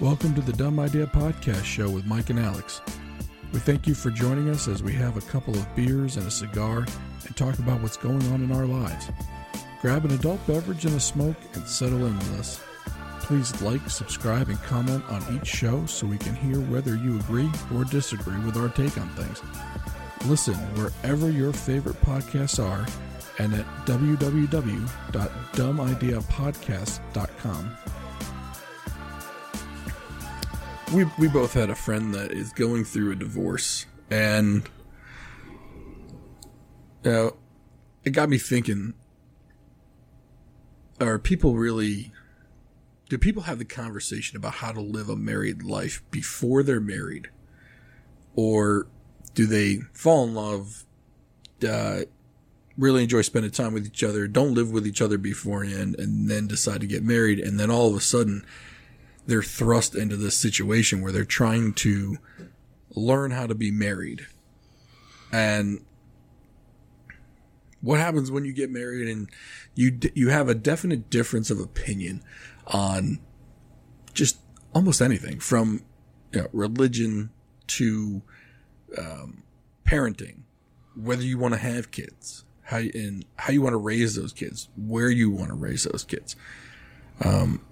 Welcome to the Dumb Idea Podcast Show with Mike and Alex. We thank you for joining us as we have a couple of beers and a cigar and talk about what's going on in our lives. Grab an adult beverage and a smoke and settle in with us. Please like, subscribe, and comment on each show so we can hear whether you agree or disagree with our take on things. Listen wherever your favorite podcasts are and at www.dumbideapodcast.com. We, we both had a friend that is going through a divorce, and you know, it got me thinking are people really do people have the conversation about how to live a married life before they're married? Or do they fall in love uh, really enjoy spending time with each other don't live with each other beforehand and then decide to get married and then all of a sudden they're thrust into this situation where they're trying to learn how to be married and what happens when you get married and you you have a definite difference of opinion on just almost anything from you know, religion to um, parenting, whether you want to have kids, how and how you want to raise those kids, where you want to raise those kids. Um,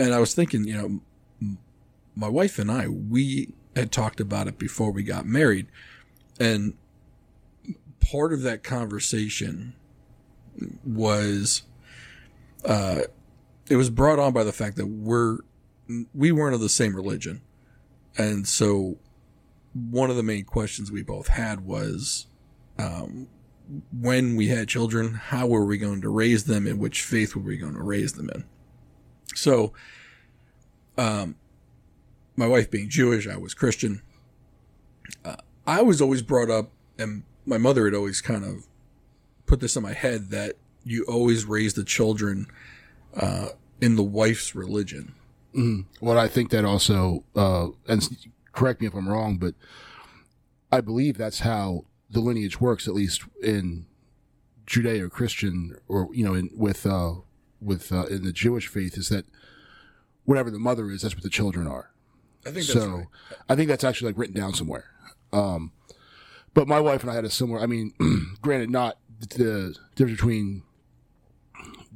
and I was thinking, you know, my wife and I, we had talked about it before we got married, and part of that conversation was uh, it was brought on by the fact that we're we weren't of the same religion, and so one of the main questions we both had was um, when we had children, how were we going to raise them, and which faith were we going to raise them in? So, um, my wife being Jewish, I was Christian. Uh, I was always brought up, and my mother had always kind of put this in my head that you always raise the children uh, in the wife's religion. Mm. Well, I think that also, uh, and correct me if I'm wrong, but I believe that's how the lineage works, at least in Judeo-Christian, or you know, in, with uh, with uh, in the Jewish faith, is that whatever the mother is, that's what the children are. I think so. right. I think that's actually like written down somewhere. Um, but my wife and I had a similar. I mean, granted, not the difference between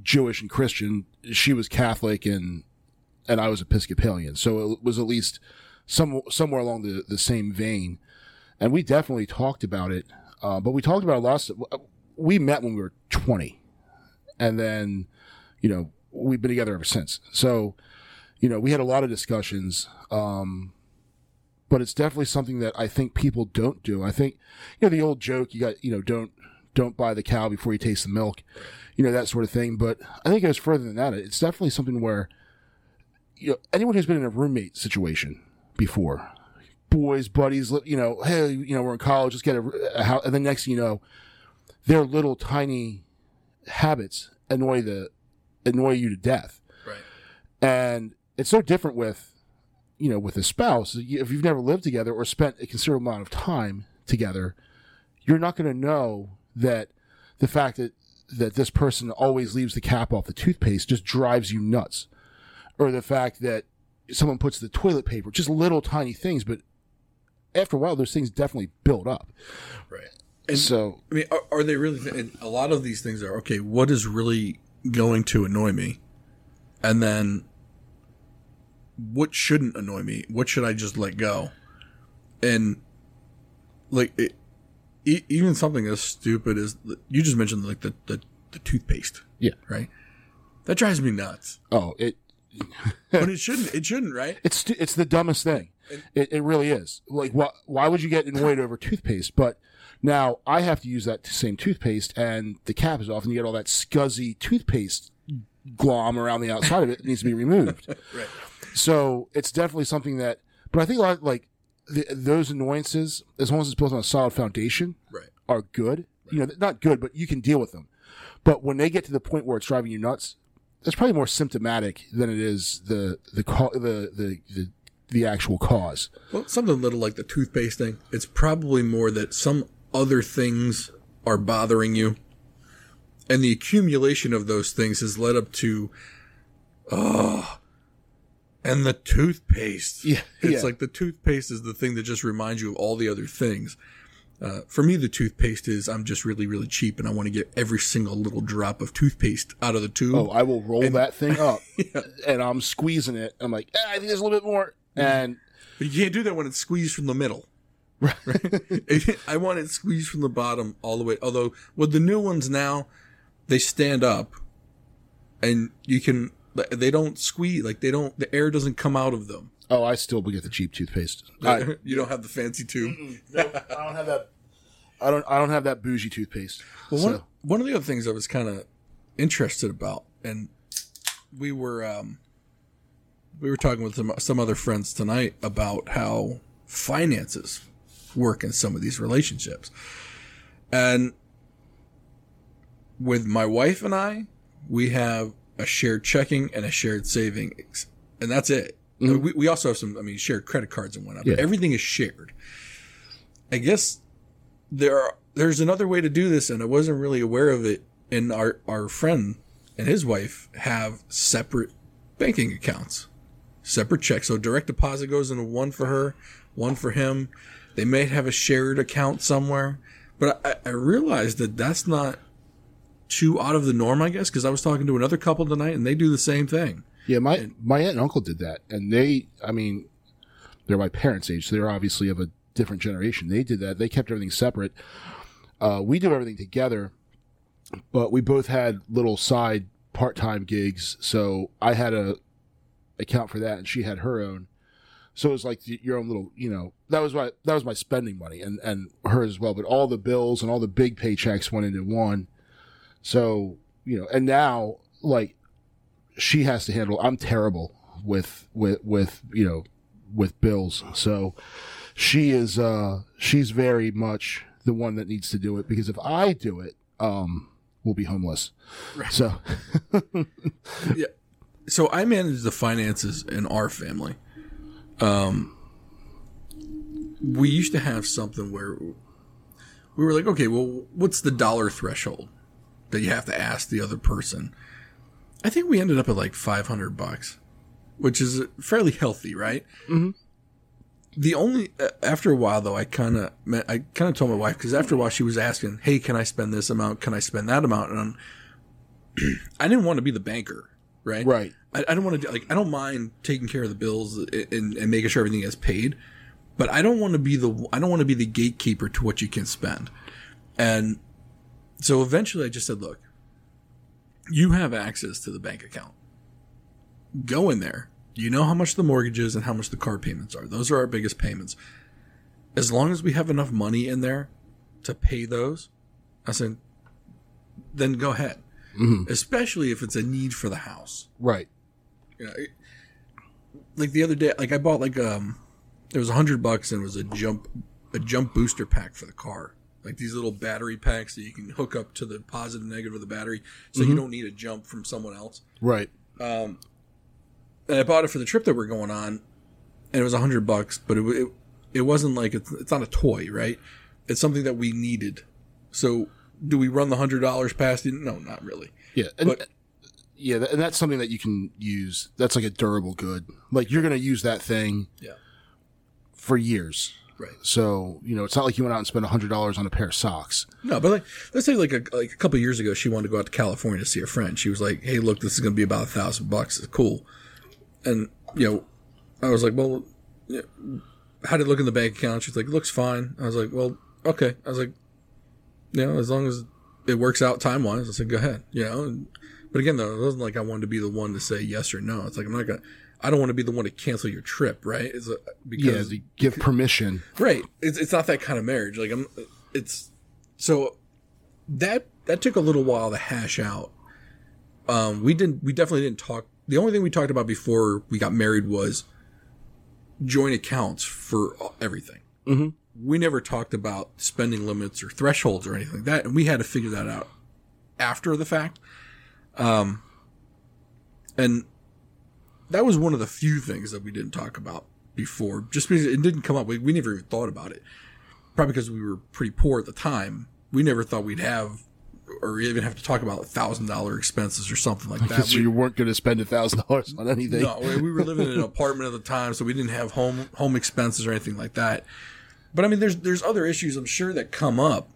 Jewish and Christian. She was Catholic and and I was Episcopalian, so it was at least some somewhere along the the same vein. And we definitely talked about it, uh, but we talked about a lot. Of, we met when we were twenty, and then you know we've been together ever since. So you know we had a lot of discussions. Um, but it's definitely something that I think people don't do. I think, you know, the old joke, you got, you know, don't, don't buy the cow before you taste the milk, you know, that sort of thing. But I think it goes further than that. It's definitely something where, you know, anyone who's been in a roommate situation before, boys, buddies, you know, hey, you know, we're in college, let's get a, a house. And then next you know, their little tiny habits annoy the, annoy you to death. Right. And it's so different with, you know, with a spouse, if you've never lived together or spent a considerable amount of time together, you're not going to know that the fact that that this person always leaves the cap off the toothpaste just drives you nuts, or the fact that someone puts the toilet paper, just little tiny things, but after a while, those things definitely build up. Right. And so, I mean, are, are they really? And a lot of these things are okay. What is really going to annoy me, and then what shouldn't annoy me? What should I just let go? And like it, e- even something as stupid as you just mentioned, like the the, the toothpaste. Yeah. Right. That drives me nuts. oh, it But it shouldn't. It shouldn't. Right. it's it's the dumbest thing. It, it really is. Like, why why would you get annoyed over toothpaste? But now I have to use that same toothpaste, and the cap is off, and you get all that scuzzy toothpaste glom around the outside of it. It needs to be removed. Right. So it's definitely something that. But I think a lot of, like the, those annoyances, as long as it's built on a solid foundation, Right. are good. You know, not good, but you can deal with them. But when they get to the point where it's driving you nuts, that's probably more symptomatic than it is the the the, the the the actual cause. Well, something a little like the toothpaste thing. It's probably more that some other things are bothering you, and the accumulation of those things has led up to, oh, And the toothpaste. Yeah, It's yeah. like the toothpaste is the thing that just reminds you of all the other things. Uh, for me, the toothpaste is I'm just really, really cheap and I want to get every single little drop of toothpaste out of the tube. Oh, I will roll that thing up, and I'm squeezing it. I'm like, "Ah, I think there's a little bit more, and But you can't do that when it's squeezed from the middle. Right. I want it squeezed from the bottom all the way. Although with the new ones now, they stand up, and you can. They don't squeeze like they don't. The air doesn't come out of them. oh, I still will get the cheap toothpaste. I, you don't have the fancy tube. Nope, I don't have that. I don't. I don't have that bougie toothpaste. Well, So- one, one of the other things I was kind of interested about, and we were um, we were talking with some some other friends tonight about how finances work in some of these relationships, and with my wife and I, we have a shared checking and a shared savings, and that's it. Mm-hmm. We, we also have some, I mean, shared credit cards and whatnot, but Yeah. everything is shared. I guess there are, there's another way to do this, and I wasn't really aware of it. And our our friend and his wife have separate banking accounts, separate checks. So direct deposit goes into one for her, one for him. They may have a shared account somewhere, but I, I realized that that's not too out of the norm. I guess because I was talking to another couple tonight, and they do the same thing. Yeah, my my aunt and uncle did that, and they, I mean, they're my parents' age, so they're obviously of a different generation. They did that. They kept everything separate. Uh, we do everything together, but we both had little side part time gigs. So I had a account for that, and she had her own. So it was like your own little, you know, that was my that was my spending money, and and hers as well. But all the bills and all the big paychecks went into one. So you know, and now like she has to handle. I'm terrible with with with you know with bills, so she is uh she's very much the one that needs to do it because if I do it, um, we'll be homeless. So yeah. So I manage the finances in our family. Um, we used to have something where we were like, okay, well, what's the dollar threshold that you have to ask the other person? I think we ended up at like 500 bucks, which is fairly healthy, right? Mm-hmm. The only uh, after a while though, I kind of I kind of told my wife because after a while she was asking, "Hey, can I spend this amount? Can I spend that amount?" And I'm, I didn't want to be the banker, right? right, I, I don't want to like I don't mind taking care of the bills and, and making sure everything gets paid, but I don't want to be the I don't want to be the gatekeeper to what you can spend. And so eventually I just said, look, you have access to the bank account. Go in there. You know how much the mortgage is and how much the car payments are. Those are our biggest payments. As long as we have enough money in there to pay those, I said, then go ahead. Especially if it's a need for the house. right, it- like the other day, like I bought like um, there was a hundred bucks and it was a jump, a jump booster pack for the car. Like these little battery packs that you can hook up to the positive and negative of the battery, so you don't need a jump from someone else. right, Um, And I bought it for the trip that we're going on, and it was a hundred bucks, but it, it it wasn't like it's, it's not a toy, right? It's something that we needed. So do we run the hundred dollars past it? No, not really. yeah, and, But- yeah, and that's something that you can use. That's like a durable good. Like you're gonna use that thing Yeah, for years. right. So you know, it's not like you went out and spent hundred dollars on a pair of socks. No, but like let's say like a like a couple years ago, she wanted to go out to California to see a friend. She was like, "Hey, look, this is going to be about a thousand bucks. It's cool." And you know, I was like, "Well, yeah, how did it look in the bank account?" She's like, "Looks fine." I was like, "Well, okay." I was like, "You know, as long as it works out time wise," I said, "Go ahead." You know, and, but again, though, it wasn't like I wanted to be the one to say yes or no. It's like I'm not gonna. I don't want to be the one to cancel your trip, right? It's a, Yeah, because to give permission. Right. It's it's not that kind of marriage. Like I'm it's so that that took a little while to hash out. Um we didn't we definitely didn't talk the only thing we talked about before we got married was joint accounts for everything. Mm-hmm. We never talked about spending limits or thresholds or anything like that, and we had to figure that out after the fact. Um, and that was one of the few things that we didn't talk about before, just because it didn't come up. We, we never even thought about it. Probably because we were pretty poor at the time. We never thought we'd have or even have to talk about thousand dollar expenses or something like that. Because We- you weren't going to spend a thousand dollars on anything. no, we we were living in an apartment at the time, so we didn't have home home expenses or anything like that. But I mean, there's there's other issues I'm sure that come up.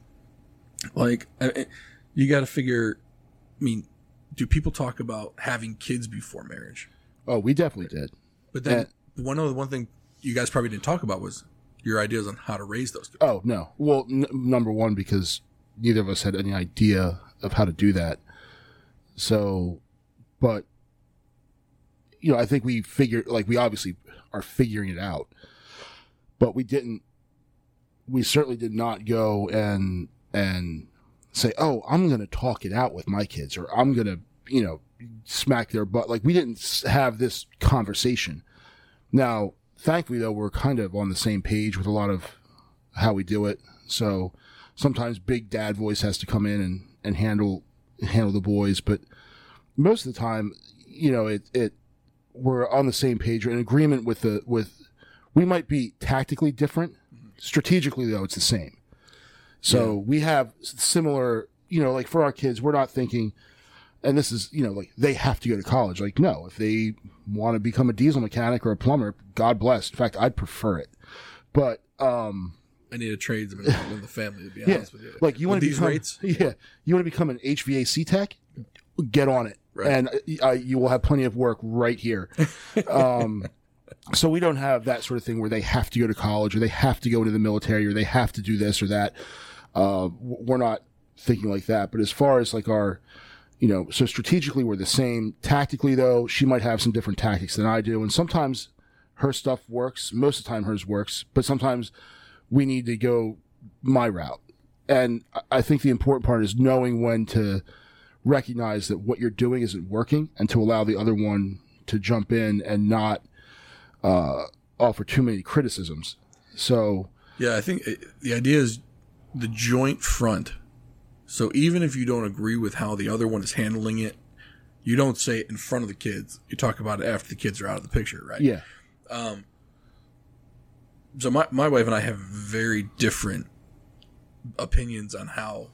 Like I- you got to figure. I mean, do people talk about having kids before marriage? Oh, we definitely did. But then one other one thing you guys probably didn't talk about was your ideas on how to raise those kids. Oh no. Well, n- number one, because neither of us had any idea of how to do that. So, but you know, I think we figured like we obviously are figuring it out, but we didn't. We certainly did not go and and say, "Oh, I'm going to talk it out with my kids," or "I'm going to," you know, smack their butt. Like we didn't have this conversation. Now, thankfully, though, we're kind of on the same page with a lot of how we do it. So sometimes Big Dad voice has to come in and, and handle handle the boys, but most of the time, you know, it it we're on the same page, we're in agreement with the with. We might be tactically different, strategically though it's the same. So we have similar, you know, like for our kids, we're not thinking, and this is, you know, like they have to go to college. Like no, if they want to become a diesel mechanic or a plumber, God bless. In fact, I'd prefer it. But um, I need a tradesman in the family to be yeah, honest with you. like you want to these become, rates. Yeah, you want to become an HVAC tech? Get on it, Right. and uh, you will have plenty of work right here. um, so we don't have that sort of thing where they have to go to college or they have to go into the military or they have to do this or that. Uh, we're not thinking like that. But as far as like our, you know, so strategically we're the same. Tactically though, she might have some different tactics than I do, and sometimes her stuff works. Most of the time hers works, but sometimes we need to go my route. And I- I think the important part is knowing when to recognize that what you're doing isn't working and to allow the other one to jump in and not uh, offer too many criticisms. So, Yeah, I think it, the idea is the joint front. So even if you don't agree with how the other one is handling it, you don't say it in front of the kids. You talk about it after the kids are out of the picture, right? yeah. So my, my wife and I have very different opinions on how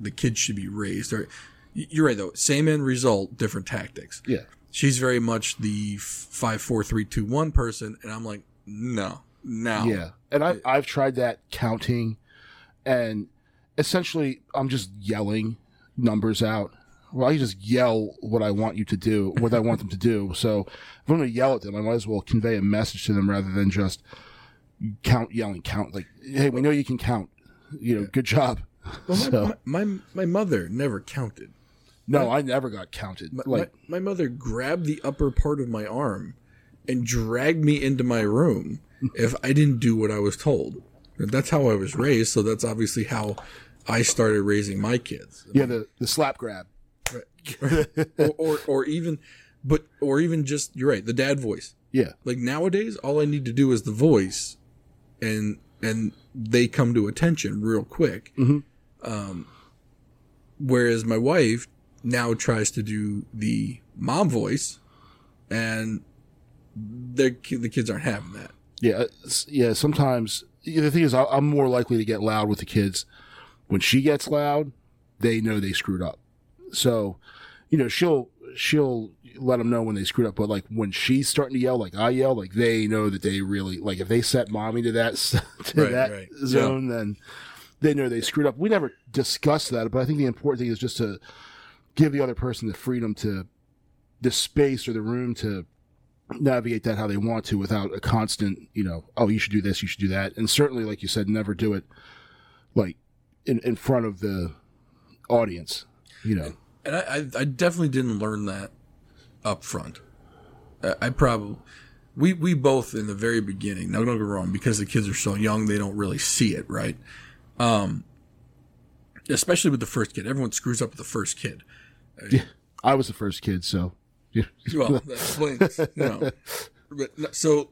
the kids should be raised. Or you're right though, same end result, different tactics. Yeah. She's very much the five, four, three, two, one person, and I'm like, no, no. Yeah. And I, I've tried that counting and essentially I'm just yelling numbers out. Well, I just yell what I want you to do, what I want them to do. So if I'm going to yell at them, I might as well convey a message to them rather than just count, yelling, count. Like, hey, we know you can count. You know, good job. Well, So- my, my my mother never counted. No, I never got counted. My, like, my, my mother grabbed the upper part of my arm and dragged me into my room if I didn't do what I was told. And that's how I was raised, so that's obviously how I started raising my kids. yeah, the, the slap grab. or, or or even but or even just you're right, the dad voice. Yeah. Like nowadays all I need to do is the voice and and they come to attention real quick. Um whereas my wife now tries to do the mom voice and ki- the kids aren't having that. Yeah, yeah. Sometimes the thing is, I'm more likely to get loud with the kids. When she gets loud, they know they screwed up. So, you know, she'll she'll let them know when they screwed up. But like when she's starting to yell, like I yell, like they know that they really like if they set mommy to that to Right, that right. zone, then they know they screwed up. We never discussed that, but I think the important thing is just to give the other person the freedom to the space or the room to navigate that how they want to without a constant, you know, oh, you should do this, you should do that. And certainly, like you said, never do it like in, in front of the audience, you know. And I, I, definitely didn't learn that up front. I, I probably, we, we both in the very beginning, now don't get wrong, because the kids are so young, they don't really see it, right? Um, especially with the first kid. Everyone screws up with the first kid. I was the first kid, so yeah. Well, that explains, you know. But, so,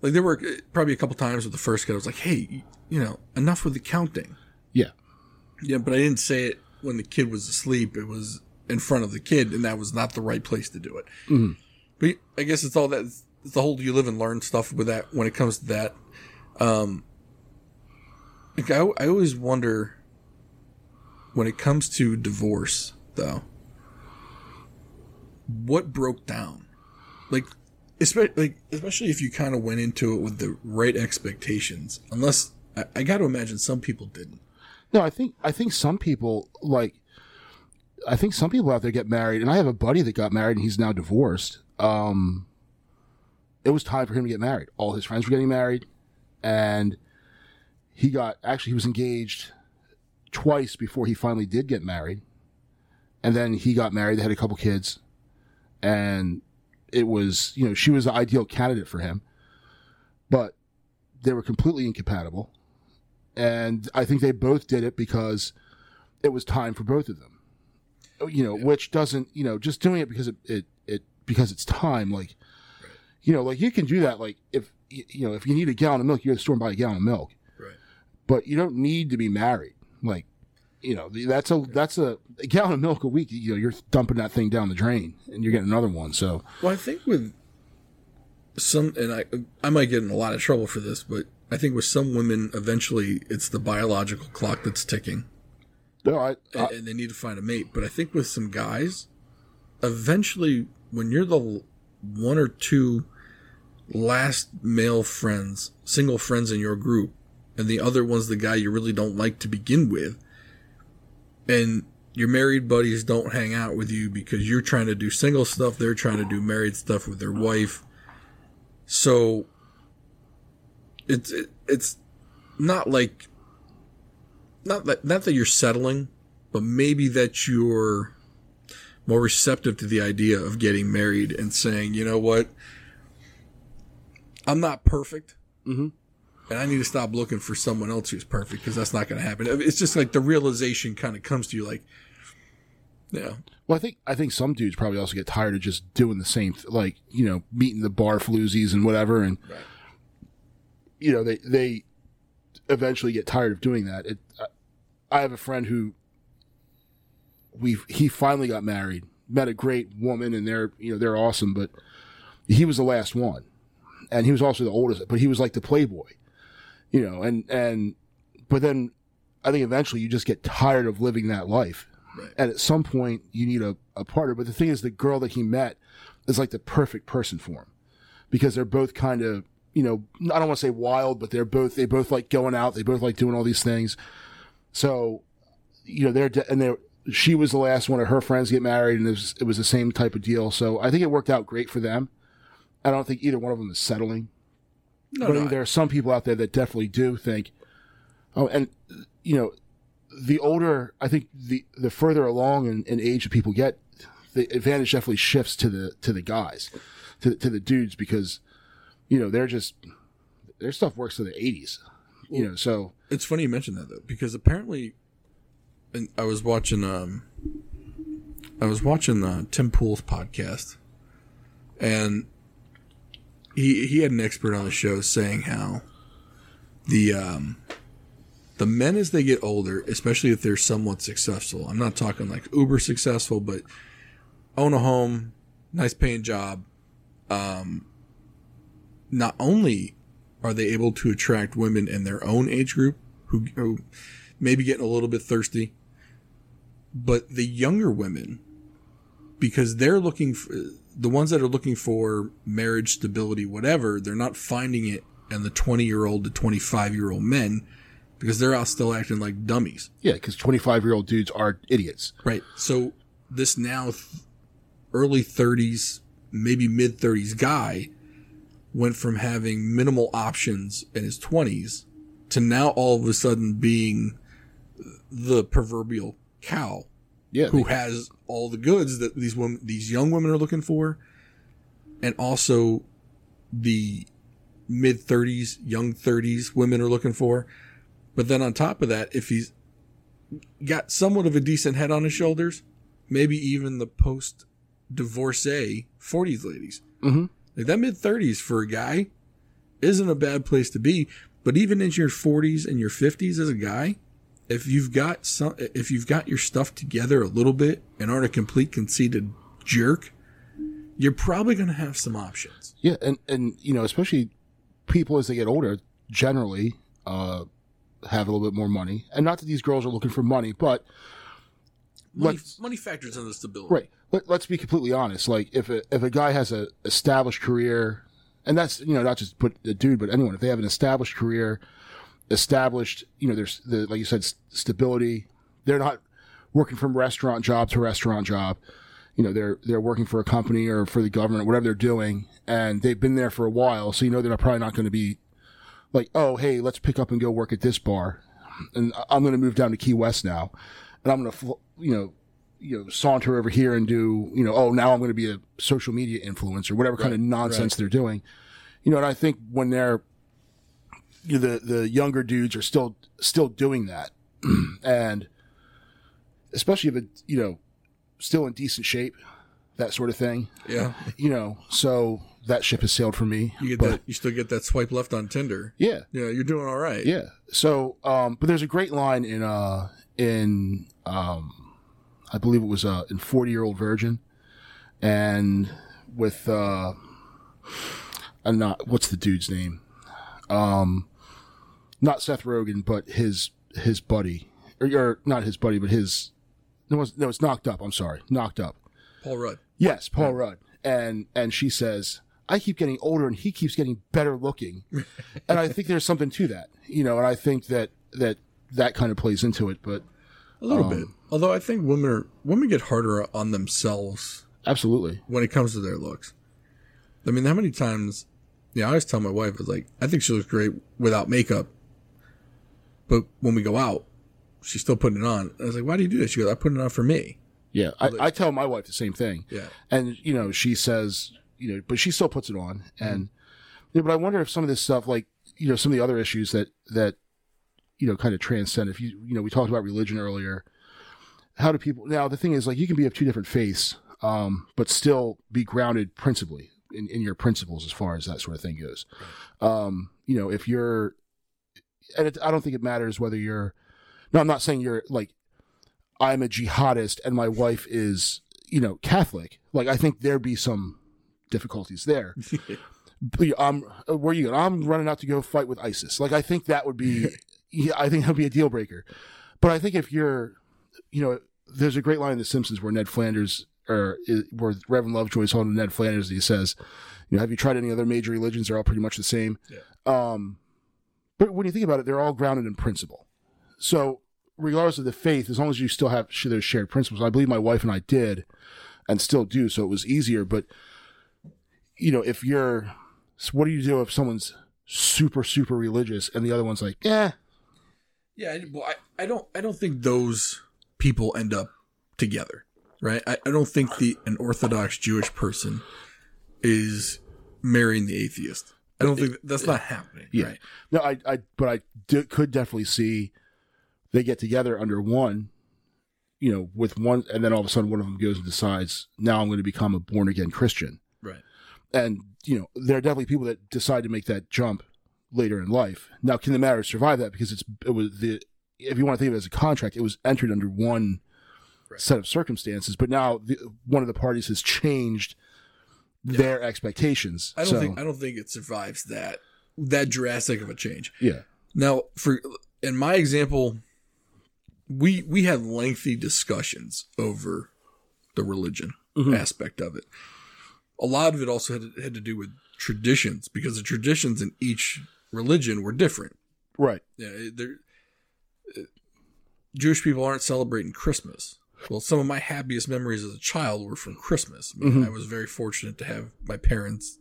like, there were uh, probably a couple times with the first kid, I was like, hey, you know, enough with the counting. yeah. Yeah, but I didn't say it when the kid was asleep. It was in front of the kid, and that was not the right place to do it. But I guess it's all that it's the whole you live and learn stuff with that when it comes to that. Um, like I, I always wonder when it comes to divorce, though, what broke down? Like, especially, like, especially if you kind of went into it with the right expectations. Unless I, I got to imagine some people didn't. No, I think I think some people like. I think some people out there get married, and I have a buddy that got married and he's now divorced. Um, it was time for him to get married. All his friends were getting married, and he got actually he was engaged twice before he finally did get married, and then he got married. They had a couple kids, and it was you know she was the ideal candidate for him, but they were completely incompatible, and I think they both did it because it was time for both of them. Oh, you know, which doesn't you know just doing it because it it, it because it's time like you know, like you can do that. Like if you know, if you need a gallon of milk, you go to the store and buy a gallon of milk. Right. But you don't need to be married. Like, you know, that's a that's a, a gallon of milk a week. You know, you're dumping that thing down the drain, and you're getting another one. So, Well, I think with some, and I I might get in a lot of trouble for this, but I think with some women, eventually it's the biological clock that's ticking. no, I, and, I and they need to find a mate. But I think with some guys, eventually, when you're the one or two last male friends, single friends in your group, and the other one's the guy you really don't like to begin with, and your married buddies don't hang out with you because you're trying to do single stuff, they're trying to do married stuff with their wife. So it's it, it's not like not that not that you're settling, but maybe that you're more receptive to the idea of getting married and saying, you know what, I'm not perfect, Mhm. And I need to stop looking for someone else who's perfect because that's not going to happen. It's just like the realization kind of comes to you, like, yeah. well, I think I think some dudes probably also get tired of just doing the same, th- like you know, meeting the bar floozies and whatever, and Right. you know, they they eventually get tired of doing that. It, I, I have a friend who we he finally got married, met a great woman, and they're you know they're awesome, but he was the last one, and he was also the oldest, but he was like the playboy, you know, and and but then I think eventually you just get tired of living that life. Right. And at some point you need a, a partner. But the thing is the girl that he met is like the perfect person for him. Because they're both kind of, you know, I don't want to say wild, but they're both they both like going out, they both like doing all these things. So, you know, they're de- and they're she was the last one of her friends to get married, and it was, it was the same type of deal. So I think it worked out great for them. I don't think either one of them is settling. No, but no, there are some people out there that definitely do think, oh, and you know, the older I think the the further along in, in age that people get, the advantage definitely shifts to the to the guys, to to the dudes because, you know, they're just their stuff works to the eighties, you know. So It's funny you mentioned that though, because apparently, and I was watching um, I was watching the Tim Pool's podcast, and he he had an expert on the show saying how the um, the men as they get older, especially if they're somewhat successful. I'm not talking like uber successful, but own a home, nice paying job. Um, not only are they able to attract women in their own age group who, who may be getting a little bit thirsty, but the younger women, because they're looking for the ones that are looking for marriage stability, whatever, they're not finding it in the 20 year old to 25 year old men because they're out still acting like dummies. yeah, because twenty five year old dudes are idiots. Right. So this now th- early 30s, maybe mid 30s guy went from having minimal options in his 20s to now all of a sudden being the proverbial cow Yeah, who they- has all the goods that these women, these young women are looking for, and also the mid 30s, young 30s women are looking for. But then on top of that, if he's got somewhat of a decent head on his shoulders, maybe even the post divorcee 40s ladies. Mhm. Like that mid 30s for a guy isn't a bad place to be. But even in your 40s and your 50s as a guy, if you've got some, if you've got your stuff together a little bit and aren't a complete conceited jerk, you're probably going to have some options. Yeah, and and you know, especially people as they get older, generally uh, have a little bit more money. And not that these girls are looking for money, but money, money factors into the stability. right. Let, let's be completely honest. Like if a, if a guy has a established career, and that's you know not just put a dude, but anyone, if they have an established career, established, you know, there's the like you said, s- stability. They're not working from restaurant job to restaurant job. You know, they're they're working for a company or for the government, whatever they're doing, and they've been there for a while. So you know they're probably not going to be like, oh, hey, let's pick up and go work at this bar, and I'm going to move down to Key West now, and I'm going to, you know, you know, saunter over here and do, you know, oh, now I'm going to be a social media influencer, whatever kind of nonsense they're doing, you know. And I think when they're the the younger dudes are still still doing that, and especially if it you know still in decent shape, that sort of thing, Yeah, you know. So that ship has sailed for me. you get but that. You still get that swipe left on Tinder. yeah, Yeah, you're doing all right. yeah. So, um, but there's a great line in uh in um, I believe it was uh in Forty Year Old Virgin, and with uh, I'm not what's the dude's name, um, not Seth Rogen, but his his buddy, or, or not his buddy, but his no, it's, no, it's knocked up. I'm sorry, knocked up. Paul Rudd. Yes, Paul Rudd. And and she says, I keep getting older and he keeps getting better looking. and I think there's something to that. You know, and I think that that that kind of plays into it, but A little Um, bit. Although I think women are women get harder on themselves absolutely. when it comes to their looks. I mean, how many times? Yeah, I always tell my wife, "It's like I think she looks great without makeup, but when we go out, she's still putting it on." I was like, "Why do you do this?" She goes, "I put it on for me." Yeah. I, I tell my wife the same thing. Yeah, And you know, she says, you know, but she still puts it on. And yeah, but I wonder if some of this stuff like, you know, some of the other issues that that you know, kind of transcend if you you know, we talked about religion earlier. How do people now the thing is like you can be of two different faiths, um, but still be grounded principally in, in your principles as far as that sort of thing goes. Um, you know, if you're and it, I don't think it matters whether you're no, I'm not saying you're like I'm a jihadist and my wife is, you know, Catholic. Like I think there'd be some difficulties there. But I'm where are you going? I'm running out to go fight with ISIS. Like I think that would be yeah, I think that would be a deal breaker. But I think if you're you know, there's a great line in The Simpsons where Ned Flanders or where Reverend Lovejoy is holding Ned Flanders and he says, you know, have you tried any other major religions? They're all pretty much the same. Um, but when you think about it, they're all grounded in principle. So regardless of the faith, as long as you still have those shared principles, I believe my wife and I did, and still do. So it was easier. But you know, if you're, what do you do if someone's super super religious and the other one's like, eh. yeah, yeah. Well, I, I don't I don't think those people end up together, right? I, I don't think the an Orthodox Jewish person is marrying the atheist. I don't think that's not happening. Yeah. Right? no, I, I, but I d- could definitely see they get together under one, you know, with one, and then all of a sudden one of them goes and decides, now I'm going to become a born again Christian. Right. and you know there are definitely people that decide to make that jump later in life. Now, can the marriage survive that? Because it's it was the if you want to think of it as a contract, it was entered under one Right. set of circumstances, but now the, one of the parties has changed their expectations. I don't So, think I don't think it survives that that drastic of a change. yeah, Now, for in my example, we we had lengthy discussions over the religion Mhm. aspect of it. A lot of it also had to, had to do with traditions because the traditions in each religion were different. right. Yeah, uh, Jewish people aren't celebrating Christmas. Well, some of my happiest memories as a child were from Christmas. I, mean, I was very fortunate to have my parents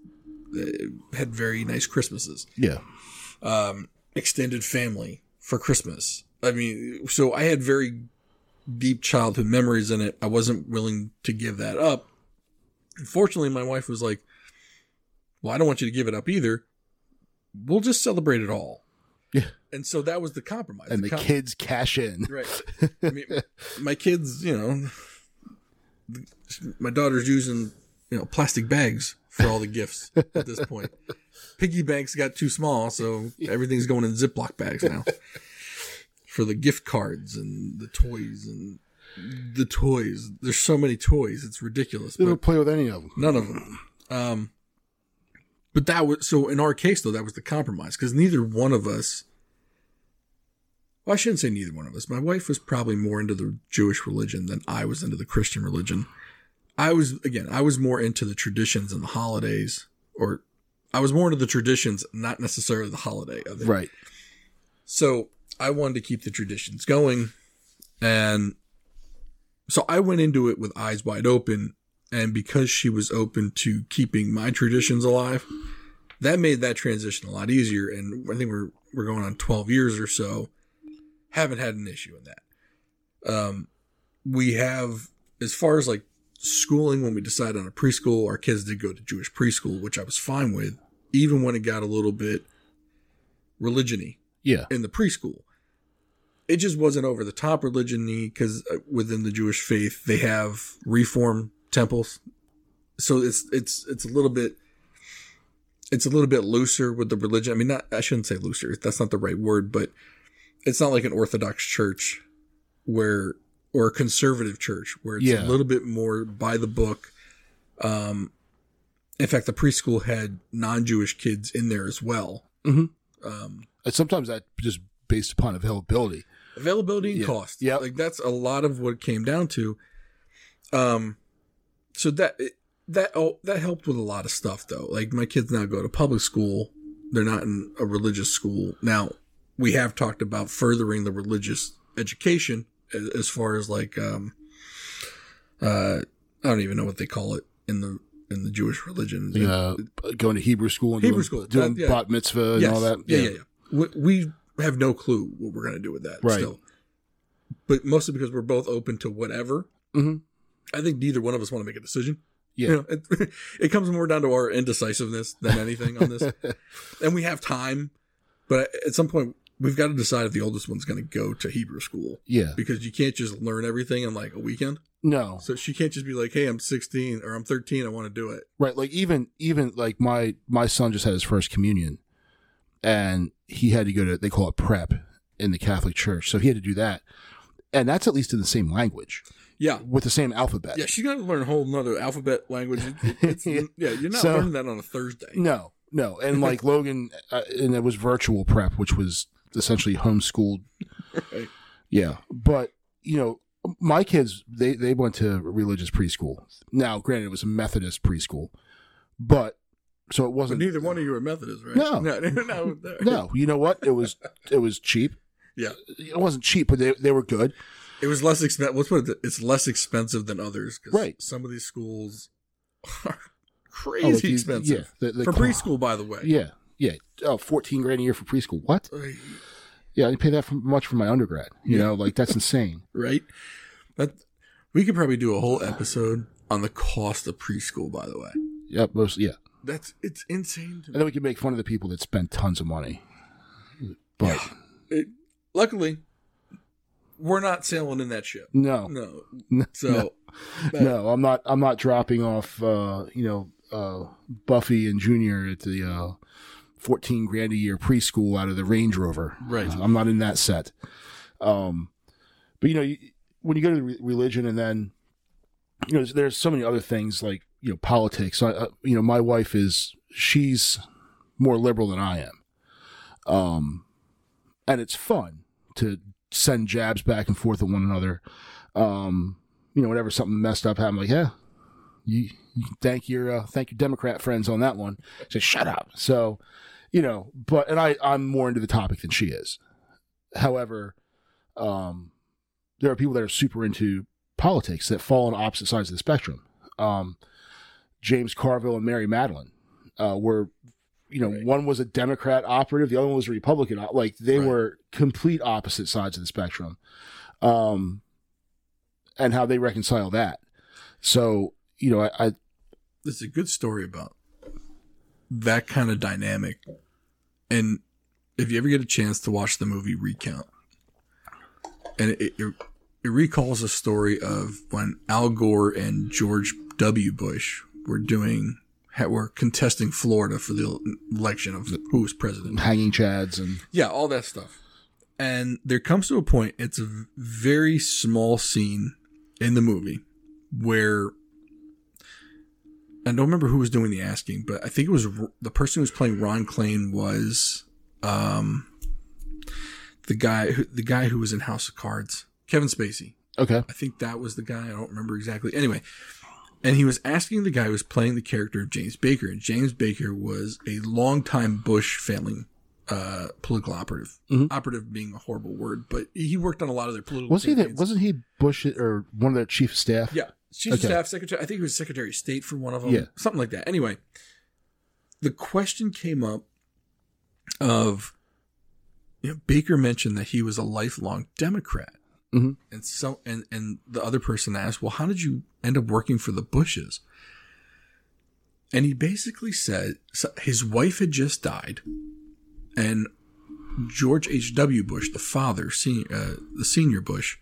that had very nice Christmases Yeah, um, extended family for Christmas. I mean, so I had very deep childhood memories in it. I wasn't willing to give that up. Unfortunately, my wife was like, "Well, I don't want you to give it up either. We'll just celebrate it all." Yeah. And so that was the compromise. and the com- kids cash in. right? I mean, my kids, you know, my daughter's using you know plastic bags for all the gifts at this point. Piggy banks got too small, so everything's going in Ziploc bags now for the gift cards and the toys and the toys. There's so many toys, it's ridiculous. They don't play with any of them. none of them. Um, but that was so in our case though that was the compromise because neither one of us Well, I shouldn't say neither one of us. My wife was probably more into the Jewish religion than I was into the Christian religion. I was again, I was more into the traditions and the holidays, or I was more into the traditions, not necessarily the holiday of it. Right. So I wanted to keep the traditions going. And so I went into it with eyes wide open. And because she was open to keeping my traditions alive, that made that transition a lot easier. And I think we're, we're going on 12 years or so. Haven't had an issue in that. Um, we have, as far as like schooling, when we decided on a preschool, our kids did go to Jewish preschool, which I was fine with, even when it got a little bit religiony Yeah. in the preschool. It just wasn't over the top religion because within the Jewish faith they have reform temples, so it's it's it's a little bit it's a little bit looser with the religion. I mean, not I shouldn't say looser. That's not the right word, but it's not like an Orthodox church where or a conservative church where it's Yeah. a little bit more by the book. Um, in fact, the preschool had non-Jewish kids in there as well. Mhm. Um, And sometimes that just based upon availability. availability and Yeah. cost. Yep. like that's a lot of what it came down to. Um, so that that oh, that helped with a lot of stuff though. Like my kids now go to public school; they're not in a religious school now. We have talked about furthering the religious education as, far as like um, uh, I don't even know what they call it in the in the Jewish religion. Uh, going to Hebrew school and Hebrew doing, school, doing that- yeah. bat mitzvah and yes. all that. Yeah, yeah, yeah. We, we have no clue what we're going to do with that. Right. Still. But mostly because we're both open to whatever. Mhm. I think neither one of us want to make a decision. Yeah. You know, it, it comes more down to our indecisiveness than anything on this. and we have time, but at some point we've got to decide if the oldest one's going to go to Hebrew school Yeah. because you can't just learn everything in like a weekend. No. So she can't just be like, "Hey, I'm 16 or I'm 13, I want to do it." Right. Like even even like my my son just had his first communion, and he had to go to they call it prep in the Catholic Church, so he had to do that, and that's at least in the same language Yeah. with the same alphabet. Yeah, she's got to learn a whole nother alphabet language. It- yeah, you're not So- learning that on a Thursday. No, no, and like Logan, uh, and it was virtual prep, which was essentially homeschooled. Right. Yeah, but you know, my kids they they went to religious preschool. Now, granted, it was a Methodist preschool, but so it wasn't. neither one of you are Methodist, right? No. no, no, no. No, you know what? It was it was cheap. Yeah, It wasn't cheap, but they they were good. It was less expensive. Let's put it. It's less expensive than others, Right. Some of these schools are Oh, crazy like these- expensive Yeah, the- the for preschool. By the way, Yeah, yeah. Oh, 14 grand a year for preschool. What? Yeah, I didn't pay that for, much for my undergrad. You know, like that's insane. right? That we could probably do a whole episode on the cost of preschool. By the way, Yep, most yeah. that's it's insane. To And then we can make fun of the people that spend tons of money. But It, luckily, we're not sailing in that ship. no, No, no, so no, I'm not. I'm not dropping off. Uh, you know, uh, Buffy and Junior at the uh, 14 grand a year preschool out of the Range Rover. Right. Uh, I'm not in that set. Um, but you know, you, when you go to re- religion, and then you know, there's, there's so many other things like you know politics. I, uh, you know, my wife is she's more liberal than I am. Um, and it's fun to send jabs back and forth at one another. Um, you know, whenever something messed up happened, like, yeah, you, you thank your uh, thank your Democrat friends on that one. Say, shut up. So, you know, but and I I'm more into the topic than she is. However, um, there are people that are super into politics that fall on opposite sides of the spectrum. Um, James Carville and Mary Matalin uh, were, you know, Right. one was a Democrat operative, the other one was a Republican. Like they Right. were complete opposite sides of the spectrum. Um, and how they reconcile that. So, you know, I, I This is a good story about that kind of dynamic. And if you ever get a chance to watch the movie Recount, and it, it, it recalls a story of when Al Gore and George W. Bush were doing, were contesting Florida for the election of who was president. hanging chads and Yeah, all that stuff. And there comes to a point, it's a very small scene in the movie where I don't remember who was doing the asking, but I think it was the person who was playing Ron Klain was um, the guy who the guy who was in House of Cards, Kevin Spacey. Okay. I think that was the guy. I don't remember exactly. Anyway, and he was asking the guy who was playing the character of James Baker, and James Baker was a longtime Bush family uh, political operative. Mhm. Operative being a horrible word, but he worked on a lot of their political. Was he that? Wasn't he Bush or one of their chief of staff? Yeah, chief of Okay. staff, secretary. I think he was Secretary of State for one of them. Yeah. something like that. Anyway, the question came up of you know, Baker mentioned that he was a lifelong Democrat, Mhm. and so and and the other person asked, "Well, how did you end up working for the Bushes?" And he basically said so his wife had just died, and George H. W. Bush, the father, senior, uh, the senior Bush,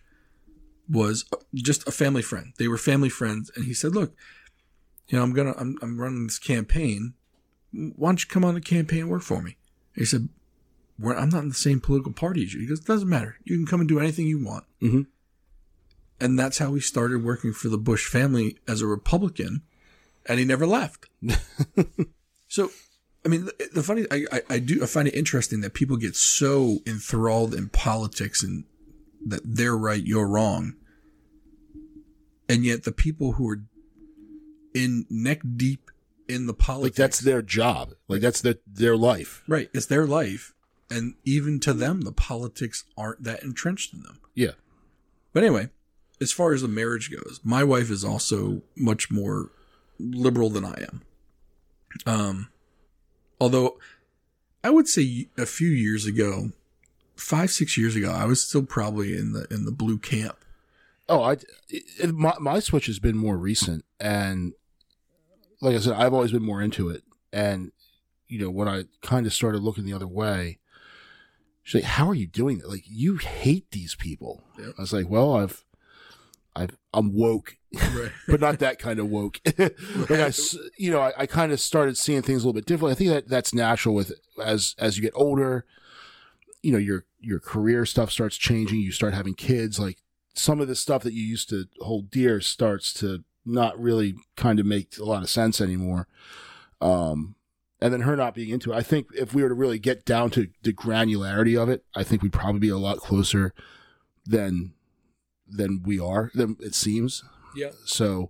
was just a family friend. They were family friends, and he said, "Look, you know, I'm gonna, I'm, I'm running this campaign. Why don't you come on the campaign and work for me?" He said, We're, "I'm not in the same political party as you." He goes, "Doesn't matter. You can come and do anything you want." Mhm. And that's how he started working for the Bush family as a Republican, and he never left. so, I mean, the, the funny, I, I, I do, I find it interesting that people get so enthralled in politics and that they're right, you're wrong. And yet the people who are in neck deep in the politics. Like that's their job. Like that's their their life. right. It's their life. And even to them, the politics aren't that entrenched in them. Yeah. But anyway, as far as the marriage goes, my wife is also much more liberal than I am. Um, although I would say a few years ago, five six years ago, I was still probably in the in the blue camp. Oh, I it, it- my my switch has been more recent, and like I said, I've always been more into it. And you know, when I kind of started looking the other way, she's like, "How are you doing that? Like, you hate these people." Yep. I was like, "Well, I've, I've, I'm woke, Right. but not that kind of woke." like I, you know, I, I kind of started seeing things a little bit differently. I think that that's natural with as as you get older. You know, your your career stuff starts changing. You start having kids. Like some of the stuff that you used to hold dear starts to not really kind of make a lot of sense anymore. Um, and then her not being into it. I think if we were to really get down to the granularity of it, I think we'd probably be a lot closer than than we are. Than it seems. Yeah. So,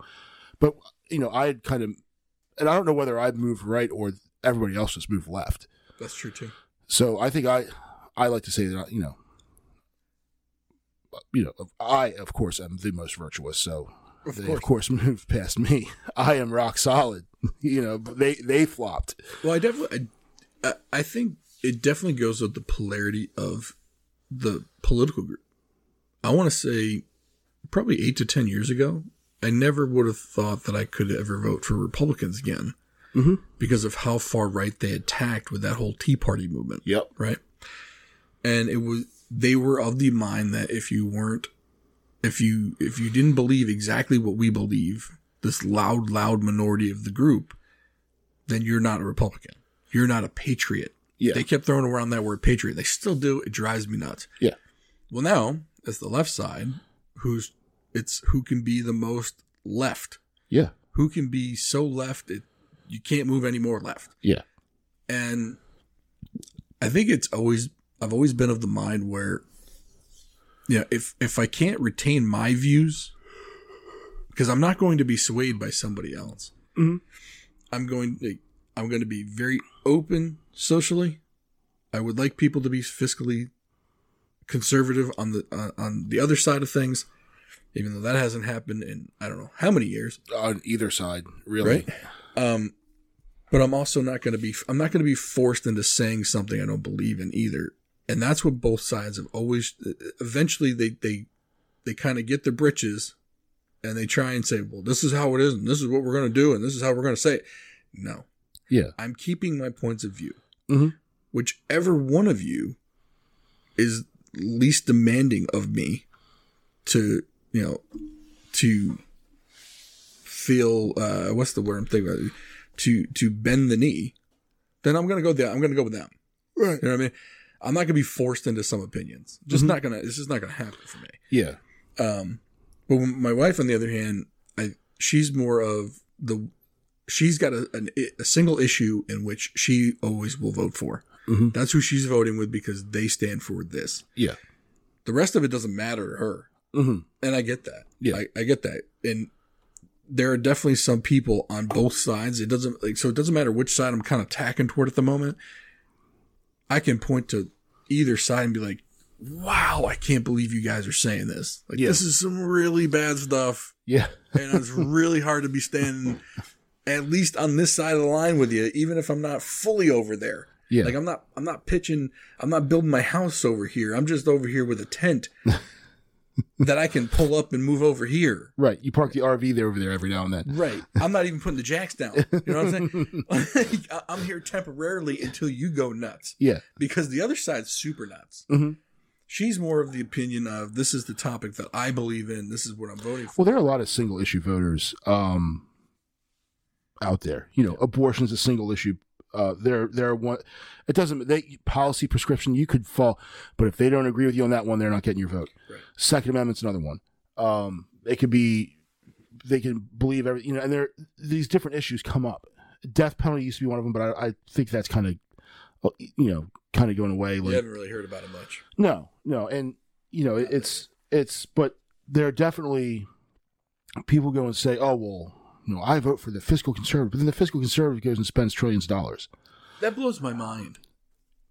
but you know, I had kind of, and I don't know whether I've moved right or everybody else has moved left. That's true too. So I think I, I like to say that you know, you know, I of course am the most virtuous. So Of they course. of course move past me. I am rock solid. You know, they they flopped. Well, I definitely, I, I- think it definitely goes with the polarity of the political group. I want to say probably eight to 10 years ago, I never would have thought that I could ever vote for Republicans again Mhm. because of how far right they attacked with that whole Tea Party movement. Yep. Right. And it was, they were of the mind that if you weren't, if you, if you didn't believe exactly what we believe, this loud, loud minority of the group, then you're not a Republican. You're not a patriot. Yeah. They kept throwing around that word patriot. They still do. It drives me nuts. Yeah. Well, now it's the left side who's it's who can be the most left. Yeah. Who can be so left it you can't move any more left. Yeah. And I think it's always I've always been of the mind where you know, if if I can't retain my views because I'm not going to be swayed by somebody else. Mhm. I'm going to I'm going to be very open socially. I would like people to be fiscally conservative on the uh, on the other side of things, even though that hasn't happened in I don't know how many years, On either side, really. right? Um, but I'm also not going to be I'm not going to be forced into saying something I don't believe in either, and that's what both sides have always. Eventually, they they they kind of get their britches, and they try and say, "Well, this is how it is, and this is what we're going to do, and this is how we're going to say it." No, Yeah. I'm keeping my points of view. Mhm. Whichever one of you is least demanding of me to, you know, to feel uh what's the word I'm thinking about? To to bend the knee, then I'm gonna go there. I'm gonna go with them. Right. You know what I mean? I'm not gonna be forced into some opinions. Just not gonna. It's just not gonna happen for me. Yeah. Um, but my wife, on the other hand, I she's more of the she's got a, an, a single issue in which she always will vote for, Mhm. That's who she's voting with because they stand for this. Yeah. The rest of it doesn't matter to her. hmm And I get that. Yeah. I, I get that. And there are definitely some people on both sides. It doesn't like so it doesn't matter which side I'm kind of tacking toward at the moment. I can point to either side and be like, wow, I can't believe you guys are saying this. Like Yeah. this is some really bad stuff. Yeah. And it's really hard to be standing at least on this side of the line with you, even if I'm not fully over there. Yeah. Like I'm not I'm not pitching I'm not building my house over here. I'm just over here with a tent that I can pull up and move over here. right. You park the RV there over there every now and then. Right. I'm not even putting the jacks down. You know what I'm saying? I'm here temporarily until you go nuts. Yeah. Because the other side's super nuts. Mhm. She's more of the opinion of this is the topic that I believe in. This is what I'm voting for. Well, there are a lot of single issue voters um, out there. You know, abortion's a single issue. Uh, they're they're one. It doesn't. They policy prescription. You could fall, but if they don't agree with you on that one, they're not getting your vote. Right. Second Amendment's another one. Um, they could be. They can believe every. You know, and there these different issues come up. Death penalty used to be one of them, but I, I think that's kind of, Uh, you know, kind of going away. You Like, haven't really heard about it much. no, no, and you know it, it's it's, but there are definitely people go and say, "Oh well, you know, I vote for the fiscal conservative," but then the fiscal conservative goes and spends trillions of dollars. That blows my mind.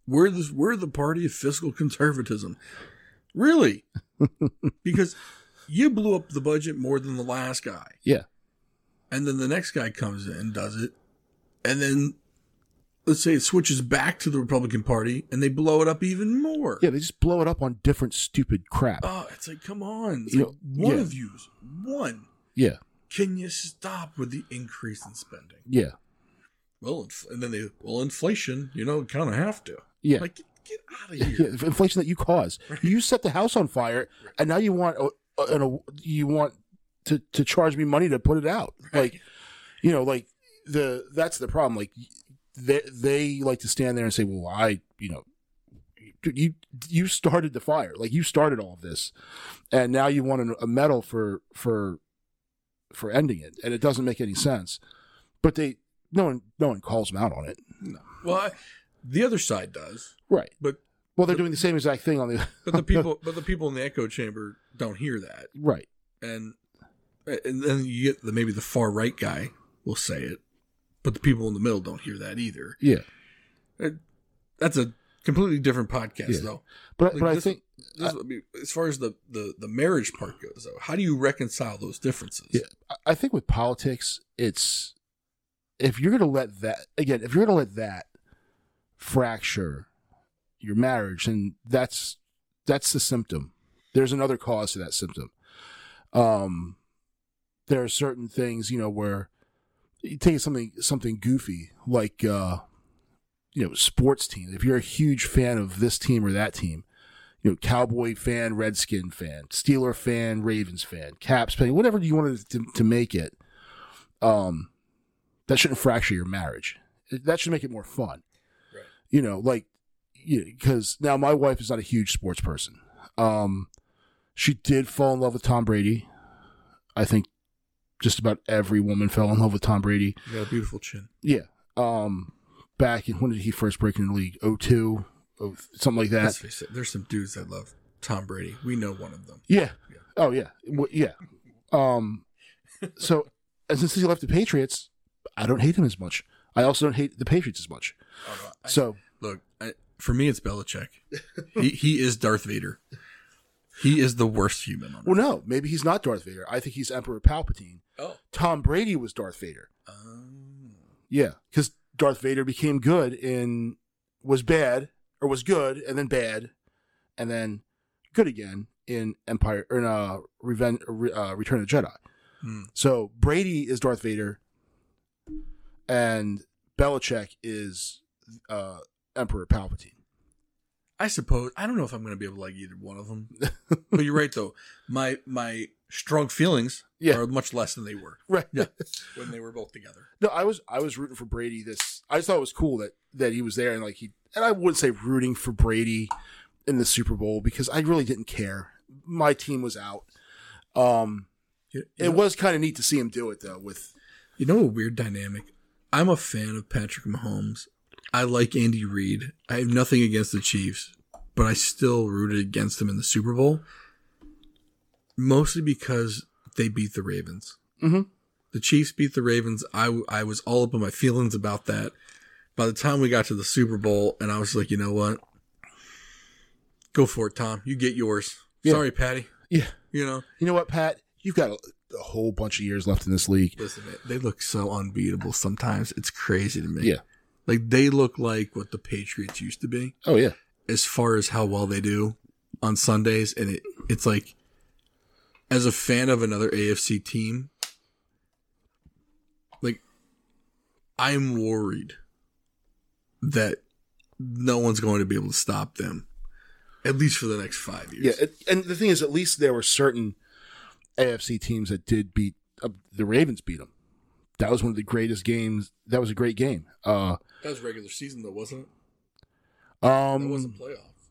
We're the we're the party of fiscal conservatism. Really? because you blew up the budget more than the last guy. Yeah, And then the next guy comes in and does it. And then let's say it switches back to the Republican Party and they blow it up even more. yeah, they just blow it up on different stupid crap. Oh, it's like, come on. It's You like know, one yeah. of yous, one. Yeah, Can you stop with the increase in spending? yeah, Well, and then they, well, inflation, you know, kind of have to. yeah. Like, get, get out of here. yeah, inflation that you cause. You set the house on fire, and now you want uh, an a, you want to to charge me money to put it out. Like, you know, like the that's the problem. Like they they like to stand there and say, "Well, I, you know, you you started the fire. Like you started all of this, and now you want a, medal for for for ending it, and it doesn't make any sense." But they no one no one calls them out on it, No. Well, I, the other side does, right? but Well, they're doing the same exact thing on the but the people but the people in the echo chamber don't hear that, right. and and then you get the maybe the far right guy will say it, but the people in the middle don't hear that either. Yeah. It, that's a completely different podcast, Yeah. though. But Like, but I think This, I mean, as far as the, the the marriage part goes, though, how do you reconcile those differences? Yeah. I- I think with politics, it's if you're going to let that again, if you're going to let that fracture your marriage, and that's that's the symptom. There's another cause to that symptom. Um, there are certain things, you know, where you take something something goofy like uh, you know, sports teams. If you're a huge fan of this team or that team, you know, Cowboy fan, Redskin fan, Steeler fan, Ravens fan, Caps fan, whatever you wanted to, to make it, um, that shouldn't fracture your marriage. That should make it more fun. Right. You know, like, because now my wife is not a huge sports person. Um, she did fall in love with Tom Brady. I think just about every woman fell in love with Tom Brady. You got a beautiful chin. Yeah. Um, back in when did he first break into the league? 02, oh, something like that. It, there's some dudes that love Tom Brady. We know one of them. Yeah. Oh yeah. Well, yeah. Um. So, and since he left the Patriots, I don't hate him as much. I also don't hate the Patriots as much. Oh, no, I- So look, I, for me, it's Belichick. he he is Darth Vader. He is the worst human on well, no, maybe he's not Darth Vader. I think he's Emperor Palpatine. Oh, Tom Brady was Darth Vader. um, Yeah, because Darth Vader became good in was bad or was good and then bad, and then good again in Empire or in uh, Reven- uh, Return of the Jedi. Hmm. So Brady is Darth Vader, and Belichick is uh, Emperor Palpatine. I suppose I don't know if I'm going to be able to like either one of them. but you're right, though. My my strong feelings Yeah. are much less than they were Right. Yeah. when they were both together. No, I was I was rooting for Brady. This I just thought it was cool that that he was there and like he and I wouldn't say rooting for Brady in the Super Bowl because I really didn't care. My team was out. Um, You, it know, was kind of neat to see him do it though. With you know a weird dynamic. I'm a fan of Patrick Mahomes I like Andy Reid. I have nothing against the Chiefs, but I still rooted against them in the Super Bowl, mostly because they beat the Ravens. Mhm. The Chiefs beat the Ravens. I I was all up in my feelings about that. By the time we got to the Super Bowl, and I was like, you know what? Go for it, Tom. You get yours. Yeah. Sorry, Patty. Yeah. You know, You know what, Pat? You've got a, a whole bunch of years left in this league. listen, man, they look so unbeatable sometimes. It's crazy to me. Yeah. Like they look like what the Patriots used to be Oh yeah. as far as how well they do on Sundays. And it, it's like, as a fan of another AFC team, like, I'm worried that no one's going to be able to stop them, at least for the next five years. Yeah, it- and the thing is, at least there were certain AFC teams that did beat uh, the Ravens. Beat them. That was one of the greatest games. That was a great game. Uh, That was regular season, though, wasn't it? That um, wasn't playoffs.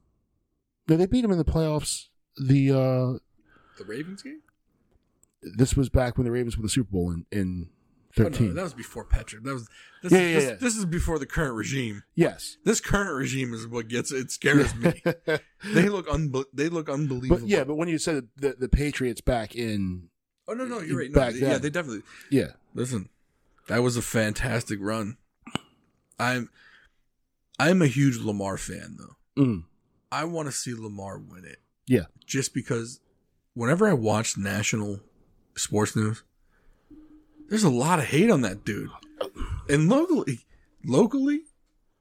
no, they beat them in the playoffs. The uh, The Ravens game? this was back when the Ravens won the Super Bowl in in Oh, no, thirteen. that was before Patrick. That was this, Yeah, is, yeah, this, yeah. this is before the current regime. yes, This current regime is what gets it scares me. they look unbe- they look unbelievable. but yeah, but when you said the the Patriots back in Oh no, no, you're right. No, yeah, then. they definitely yeah listen. That was a fantastic run. I'm I'm a huge Lamar fan though. mm, I want to see Lamar win it. Yeah. Just because whenever I watch national sports news, there's a lot of hate on that dude. And locally, locally,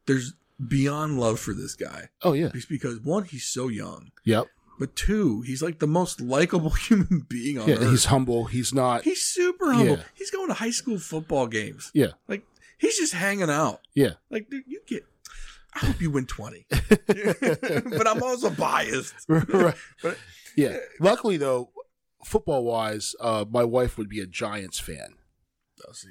there's beyond love for this guy. oh yeah Just because one, he's so young, yep but two, he's like the most likable human being on yeah earth. he's humble. He's not He's super humble. Yeah. He's going to high school football games. yeah Like he's just hanging out. yeah Like dude, you get. I hope you win twenty, but I'm also biased. right. Yeah. Luckily, though, football wise, uh, my wife would be a Giants fan.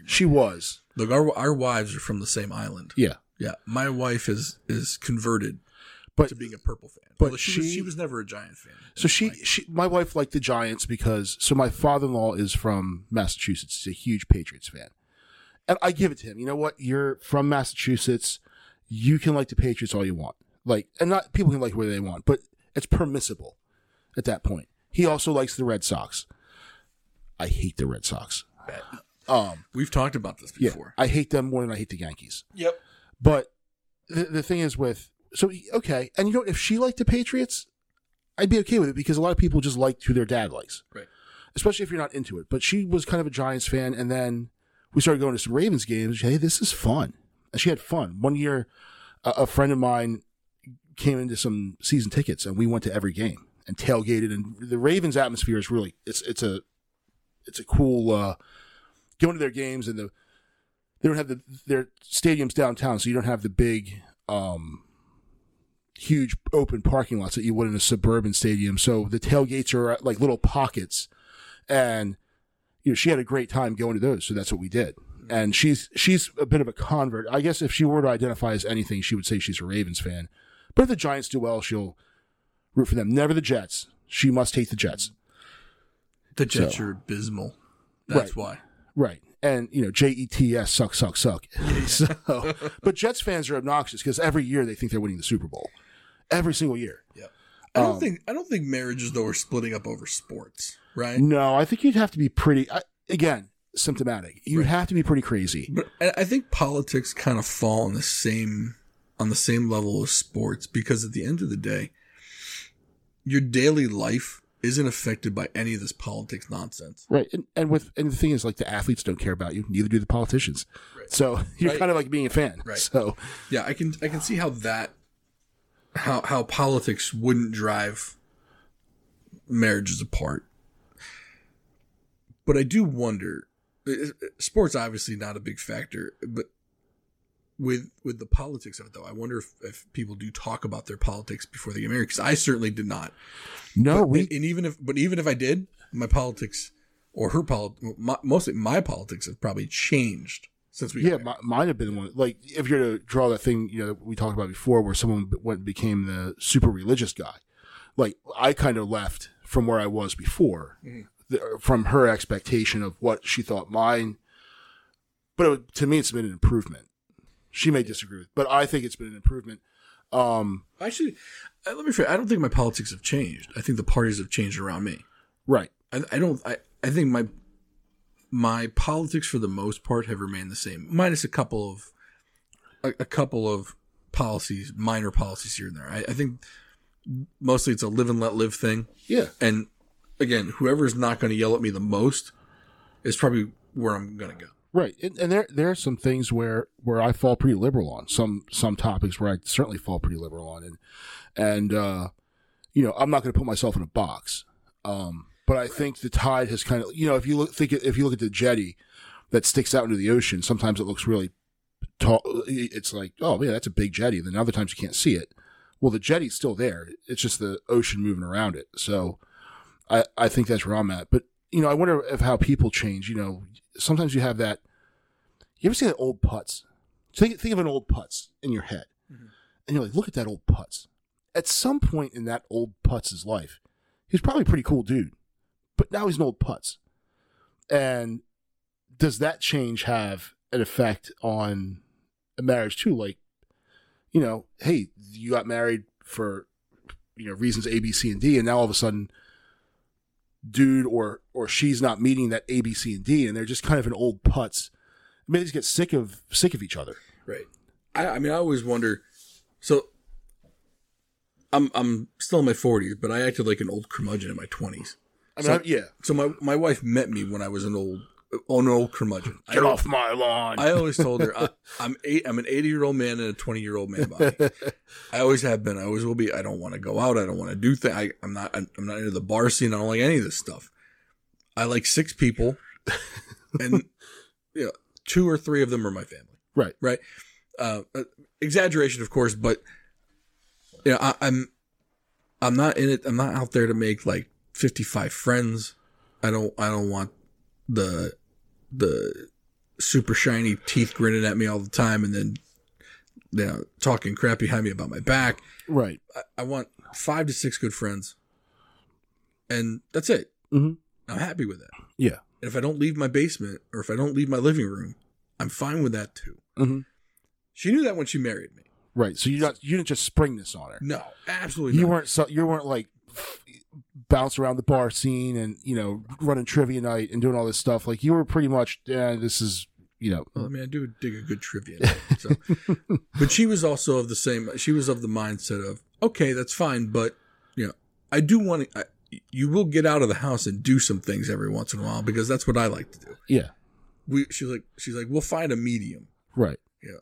She was. Look, our our wives are from the same island. Yeah. Yeah, my wife is is converted But to being a purple fan, but Although she, was, she- she was never a Giant fan. so she, she, my wife liked the Giants because, so my father in law is from Massachusetts. He's a huge Patriots fan. And I give it to him. You know what? You're from Massachusetts. You can like the Patriots all you want. Like, and not people can like where they want, but it's permissible at that point. He also likes the Red Sox. I hate the Red Sox. Um, We've talked about this yeah, before. I hate them more than I hate the Yankees. Yep. But the, the thing is with so okay, and you know if she liked the Patriots, I'd be okay with it because a lot of people just like who their dad likes, Right. especially if you're not into it. But she was kind of a Giants fan, and then we started going to some Ravens games. Hey, this is fun, and she had fun. One year, a, a friend of mine came into some season tickets, and we went to every game and tailgated. And the Ravens atmosphere is really it's it's a it's a cool uh, going to their games and the they don't have the their stadiums downtown, so you don't have the big, um, huge open parking lots that you would in a suburban stadium. So the tailgates are like little pockets, and you know she had a great time going to those. So that's what we did. And she's she's a bit of a convert. I guess if she were to identify as anything, she would say she's a Ravens fan. But if the Giants do well, she'll root for them. Never the Jets. She must hate the Jets. The Jets So- are abysmal. That's why. Right. And, you know, J E T S, suck, suck, suck. so, but Jets fans are obnoxious because every year they think they're winning the Super Bowl. Every single year. Yep. I don't Um, think I don't think marriages though are splitting up over sports, right? No, I think you'd have to be pretty, I, again, symptomatic. You'd Right. have to be pretty crazy. But I think politics kind of fall on the same on the same level as sports because at the end of the day, your daily life isn't affected by any of this politics nonsense. Right. And, and with, and the thing is, like, the athletes don't care about you, neither do the politicians. Right. So you're Right. kind of like being a fan. Right. So, Yeah, I can I can see how that how how politics wouldn't drive marriages apart. But I do wonder uh, sports obviously not a big factor, but with with the politics of it though, I wonder if, if people do talk about their politics before they get married because I certainly did not. no, But- we, and even if but even if I did, my politics or her politics my, mostly my politics have probably changed since we Yeah, mi- mine have been one. Like, if you're to draw that thing, you know, that we talked about before, where someone went and became the super religious guy. Like, I kind of left from where I was before, the, from her expectation of what she thought mine. But it, to me, it's been an improvement. she may disagree with, but I think it's been an improvement. Um, Actually, uh, let me. Say, I don't think my politics have changed. I think the parties have changed around me. right. I, I don't. I, I think my my politics for the most part have remained the same, minus a couple of a, a couple of policies, minor policies here and there. I, I think mostly it's a live and let live thing. Yeah. And again, whoever's not going to yell at me the most is probably where I'm going to go. Right, and, and there there are some things where where I fall pretty liberal on some some topics where I certainly fall pretty liberal on, and and uh, you know I'm not going to put myself in a box, um, but I think the tide has kind of you know if you look think if you look at the jetty that sticks out into the ocean, sometimes it looks really tall. It's like oh yeah, that's a big jetty. Then other times you can't see it. Well, the jetty's still there. It's just the ocean moving around it. So I I think that's where I'm at, but you know, I wonder if how people change. You know, sometimes you have that. You ever see that old putz? Think think of an old putz in your head, Mhm. and you're like, look at that old putz. At some point in that old putz's life, he was probably a pretty cool dude, but now he's an old putz. And does that change have an effect on a marriage too? Like, you know, hey, you got married for you know reasons A, B, C, and D, and now all of a sudden dude or or she's not meeting that A, B, C, and D, and they're just kind of an old putz. Maybe they just get sick of sick of each other. Right. I, I mean, I always wonder. So, I'm I'm still in my 40s, but I acted like an old curmudgeon in my 20s. I mean, So- I- yeah, So my my wife met me when I was an old an old curmudgeon. get off my lawn. I always told her I, I'm eight. I'm an 80 year old man in a 20 year old man body. I always have been. I always will be. I don't want to go out. I don't want to do things. I, I'm not. I'm not into the bar scene. I don't like any of this stuff. I like six people, and you know, two or three of them are my family. right. Right. Uh, uh, exaggeration, of course, but you know, I, I'm I'm not in it. I'm not out there to make like 55 friends. I don't. I don't want the the super shiny teeth grinning at me all the time, and then you know talking crap behind me about my back. Right. I, I want five to six good friends, and that's it. Mhm. I'm happy with that. Yeah. And if I don't leave my basement or if I don't leave my living room, I'm fine with that too. Mhm. She knew that when she married me. Right. So you not you didn't just spring this on her. No, absolutely You not. weren't so you weren't like bounce around the bar scene and you know running trivia night and doing all this stuff. Like you were pretty much. Yeah, this is you know. Well, I mean, I do dig a good trivia. night, So. but she was also of the same. She was of the mindset of, okay, that's fine, but you know, I do want to. You will get out of the house and do some things every once in a while because that's what I like to do. Yeah. We, she's like, she's like, we'll find a medium, Right. Yeah.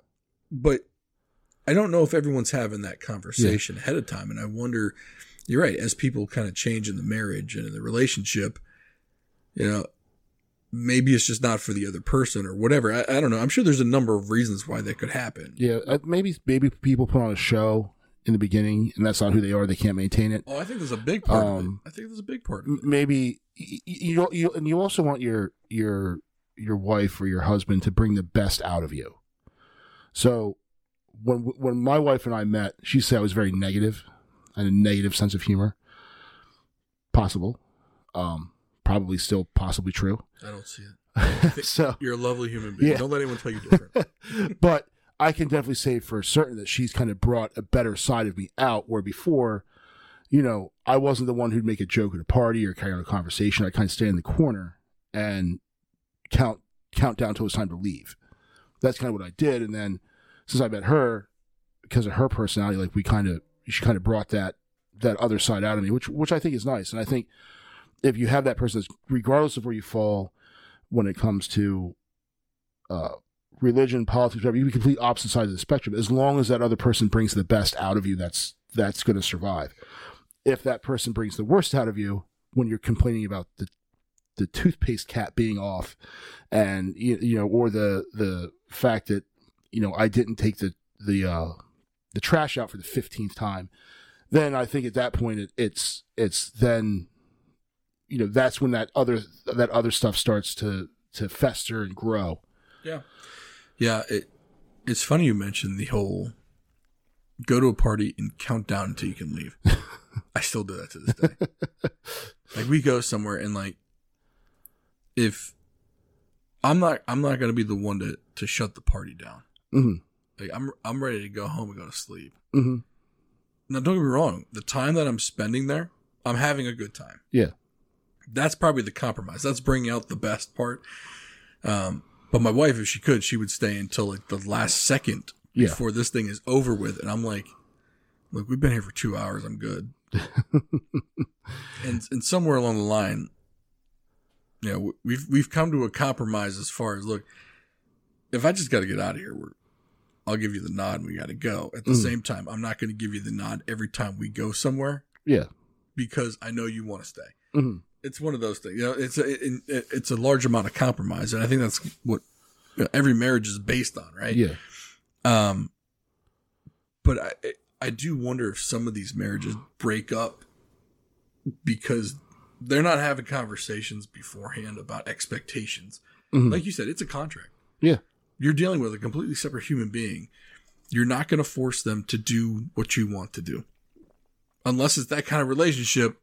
But I don't know if everyone's having that conversation ahead of time, and I wonder. You're right. As people kind of change in the marriage and in the relationship, you know, maybe it's just not for the other person or whatever. I, I don't know. I'm sure there's a number of reasons why that could happen. Yeah. uh, Maybe maybe people put on a show in the beginning and that's not who they are. They can't maintain it. Oh, I think there's a big part of Um, it. I think there's a big part maybe you, you you and you also want your your your wife or your husband to bring the best out of you. So when when my wife and I met, she said I was very negative, Had a negative sense of humor. Possible, um, probably still possibly true. I don't see it. so, You're a lovely human being. Yeah. Don't let anyone tell you different. but I can definitely say for certain that she's kind of brought a better side of me out. Where before, you know, I wasn't the one who'd make a joke at a party or carry on a conversation. I kind of stay in the corner and count count down till it's time to leave. That's kind of what I did. And then since I met her, because of her personality, like we kind of she kind of brought that that other side out of me, which which I think is nice. And I think if you have that person, regardless of where you fall when it comes to uh, religion, politics, whatever, you be complete opposite sides of the spectrum. As long as that other person brings the best out of you, that's that's going to survive. If that person brings the worst out of you when you're complaining about the the toothpaste cap being off, and you, you know, or the the fact that you know I didn't take the the uh, the trash out for the fifteenth time, then I think at that point it, it's it's then you know that's when that other that other stuff starts to to fester and grow. yeah. Yeah. It, it's funny you mentioned the whole go to a party and count down until you can leave. I still do that to this day. like we go somewhere and like if I'm not I'm not gonna be the one to, to shut the party down. Mhm. Like I'm I'm ready to go home and go to sleep. Mm-hmm. Now don't get me wrong, the time that I'm spending there, I'm having a good time. Yeah. That's probably the compromise. That's bringing out the best part. Um, but my wife, if she could, she would stay until like the last second Yeah. before this thing is over with. And I'm like, look, we've been here for two hours. I'm good. and and somewhere along the line, you know, we've we've come to a compromise as far as look, if I just got to get out of here, we're, I'll give you the nod and we got to go. At the Mm. same time, I'm not going to give you the nod every time we go somewhere Yeah. because I know you want to stay. Mm-hmm. It's one of those things. You know, it's a it, it- it's a large amount of compromise, and I think that's what you know, every marriage is based on, right? Yeah. Um, but I I do wonder if some of these marriages break up because they're not having conversations beforehand about expectations. Mhm. Like you said, it's a contract. Yeah. You're dealing with a completely separate human being. You're not going to force them to do what you want to do. Unless it's that kind of relationship,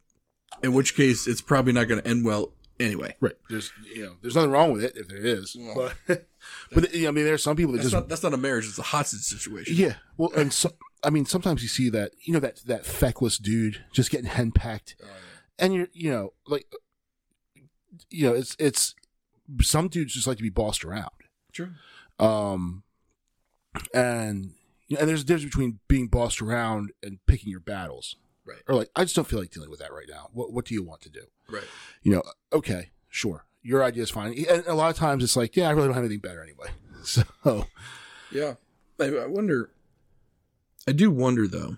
in which case it's probably not going to end well anyway. Right. There's you know there's nothing wrong with it if there is, but but you know, I mean there's some people that That's just not that's not a marriage, it's a hostage situation. yeah. Well, and so, I mean sometimes you see that you know that that feckless dude just getting henpecked, oh, and you're you know like you know it's it's some dudes just like to be bossed around. True. Um, and you know, and there's a difference between being bossed around and picking your battles. Right. Or like, I just don't feel like dealing with that right now. What What do you want to do? Right. You know, okay, sure, your idea is fine. And a lot of times it's like, yeah, I really don't have anything better anyway. So, Yeah. I, I wonder. I do wonder though.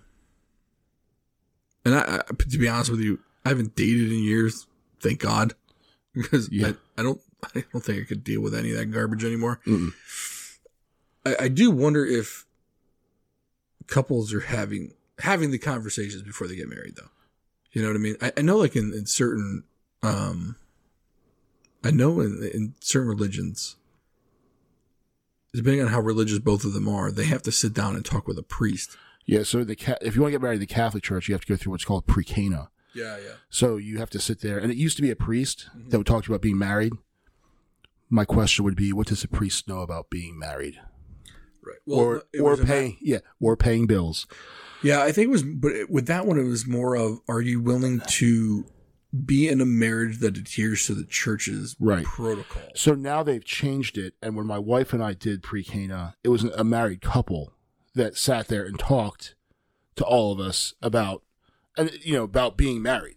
And I, I, to be honest with you, I haven't dated in years. Thank God, because Yeah. I, I don't. I don't think I could deal with any of that garbage anymore. I, I do wonder if couples are having having the conversations before they get married, though. You know what I mean? I, I know, like in, in certain, um, I know in, in certain religions, depending on how religious both of them are, they have to sit down and talk with a priest. yeah. So the ca- if you want to get married in the Catholic Church, you have to go through what's called pre-cana. Yeah, yeah. So you have to sit there, and it used to be a priest that would talk to you about being married. My question would be, what does a priest know about being married, Right. or it or was a ma- paying? Yeah, or paying bills. Yeah, I think it was, but it, with that one, it was more of, are you willing to be in a marriage that adheres to the church's Right. protocol? So now they've changed it, and when my wife and I did pre-cana, it was a married couple that sat there and talked to all of us about, and you know, about being married,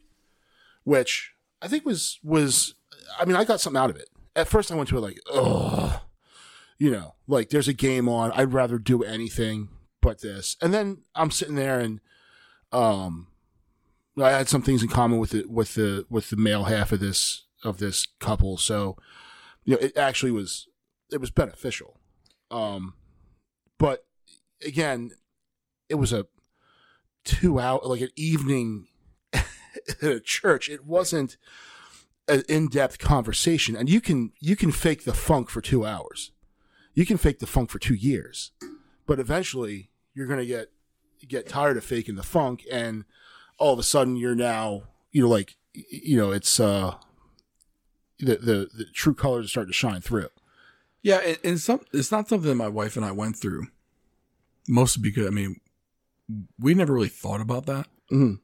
which I think was was. I mean, I got something out of it. At first, I went to it like, oh, you know, like there's a game on. I'd rather do anything but this. And then I'm sitting there and, um, I had some things in common with the with the with the male half of this of this couple. So, you know, it actually was it was beneficial. Um, but again, it was a two hour like an evening at a church. It wasn't an in depth conversation, and you can you can fake the funk for two hours. You can fake the funk for two years, but eventually you're gonna get get tired of faking the funk, and all of a sudden you're now you know like you know it's uh the the, the true colors are starting to shine through. Yeah, and, and some it's not something that my wife and I went through. Mostly because I mean, we never really thought about that. Mhm.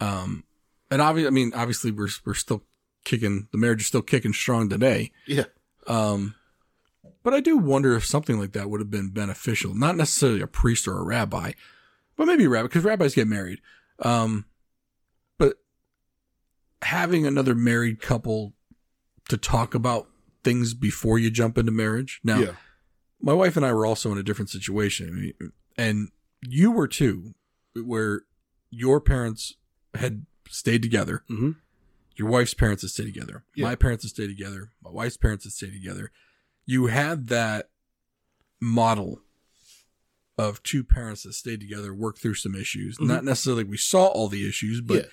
Um, and obviously, I mean, obviously, we're we're still kicking. The marriage is still kicking strong today. Yeah. Um, but I do wonder if something like that would have been beneficial. Not necessarily a priest or a rabbi, but maybe a rabbi because rabbis get married. Um, but having another married couple to talk about things before you jump into marriage. Now, yeah. my wife and I were also in a different situation, and you were too, where your parents had stayed together. Mm-hmm. Your wife's parents had stay together. Yeah. My parents had stay together. My wife's parents had stay together. You had that model of two parents that stayed together, worked through some issues. Mhm. Not necessarily we saw all the issues, but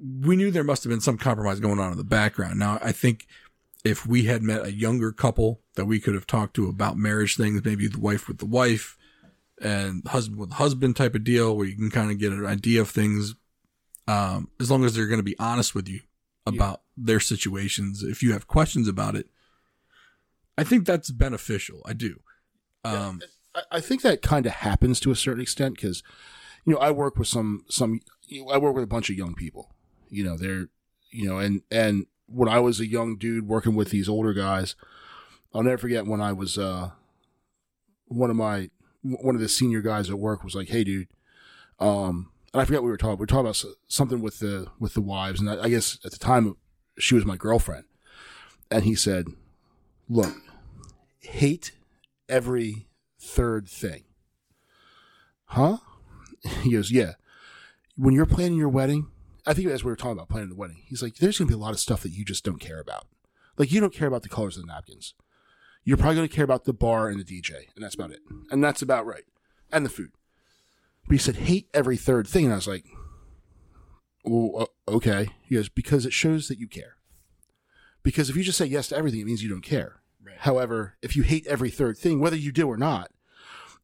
we knew there must have been some compromise going on in the background. Now, I think if we had met a younger couple that we could have talked to about marriage things, maybe the wife with the wife and husband with husband type of deal where you can kind of get an idea of things. Um, as long as they're going to be honest with you about their situations. If you have questions about it, I think that's beneficial. I do. Um, I, I think that kind of happens to a certain extent because, you know, I work with some some. You know, I work with a bunch of young people. You know, they're you know, and and when I was a young dude working with these older guys, I'll never forget when I was uh one of my one of the senior guys at work was like, "Hey, dude," um, I forget what we were talking. We were talking about something with the with the wives, and I, I guess at the time she was my girlfriend, and he said, "Look, hate every third thing." Huh? He goes, "Yeah. When you're planning your wedding, I think as we were talking about planning the wedding, he's like, there's going to be a lot of stuff that you just don't care about. Like you don't care about the colors of the napkins. You're probably going to care about the bar and the DJ, and that's about it. And that's about right. And the food. But he said, hate every third thing. And I was like, well, uh, okay. He goes, because it shows that you care. Because if you just say yes to everything, it means you don't care. Right. However, if you hate every third thing, whether you do or not,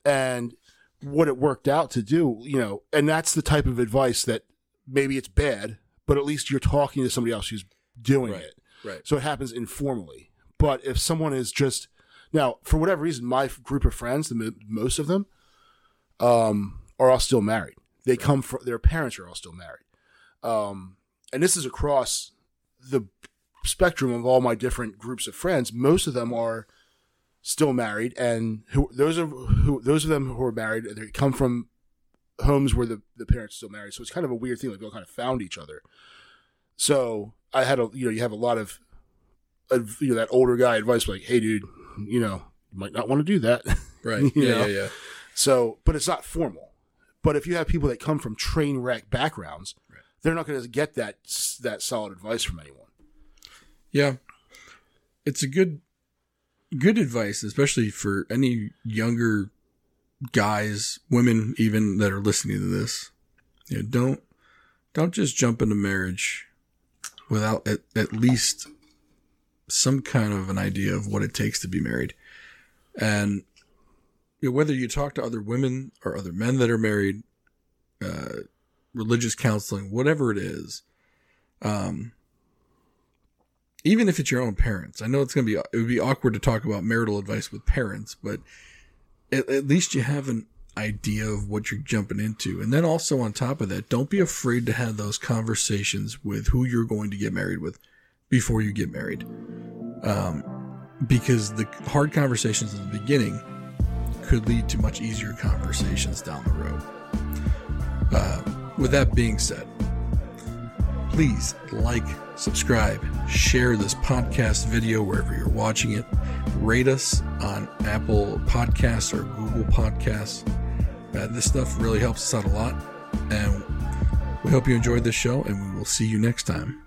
and what it worked out to do, you know, and that's the type of advice that maybe it's bad, but at least you're talking to somebody else who's doing right. it. Right. So it happens informally. But if someone is just now, for whatever reason, my group of friends, the most of them, um, are all still married. They come from their parents are all still married, um, and this is across the spectrum of all my different groups of friends. Most of them are still married, and who those are who those of them who are married, they come from homes where the, the parents are still married. So it's kind of a weird thing. Like they all kind of found each other. So I had a, you know, you have a lot of, of you know, that older guy advice like, Hey dude, you know, you might not want to do that. Right. yeah, yeah, yeah. So, but it's not formal. But if you have people that come from train wreck backgrounds, right. they're not going to get that, that solid advice from anyone. Yeah. It's a good, good advice, especially for any younger guys, women even that are listening to this, you know, don't don't just jump into marriage without at, at least some kind of an idea of what it takes to be married. And you know, whether you talk to other women or other men that are married, uh, religious counseling, whatever it is, um, even if it's your own parents, I know it's going to be, it would be awkward to talk about marital advice with parents, but at, at least you have an idea of what you're jumping into. And then also on top of that, don't be afraid to have those conversations with who you're going to get married with before you get married. Um, because the hard conversations in the beginning could lead to much easier conversations down the road. Uh, with that being said, please like, subscribe, share this podcast video wherever you're watching it, rate us on Apple Podcasts or Google Podcasts. Uh, this stuff really helps us out a lot. And we hope you enjoyed this show, and we will see you next time.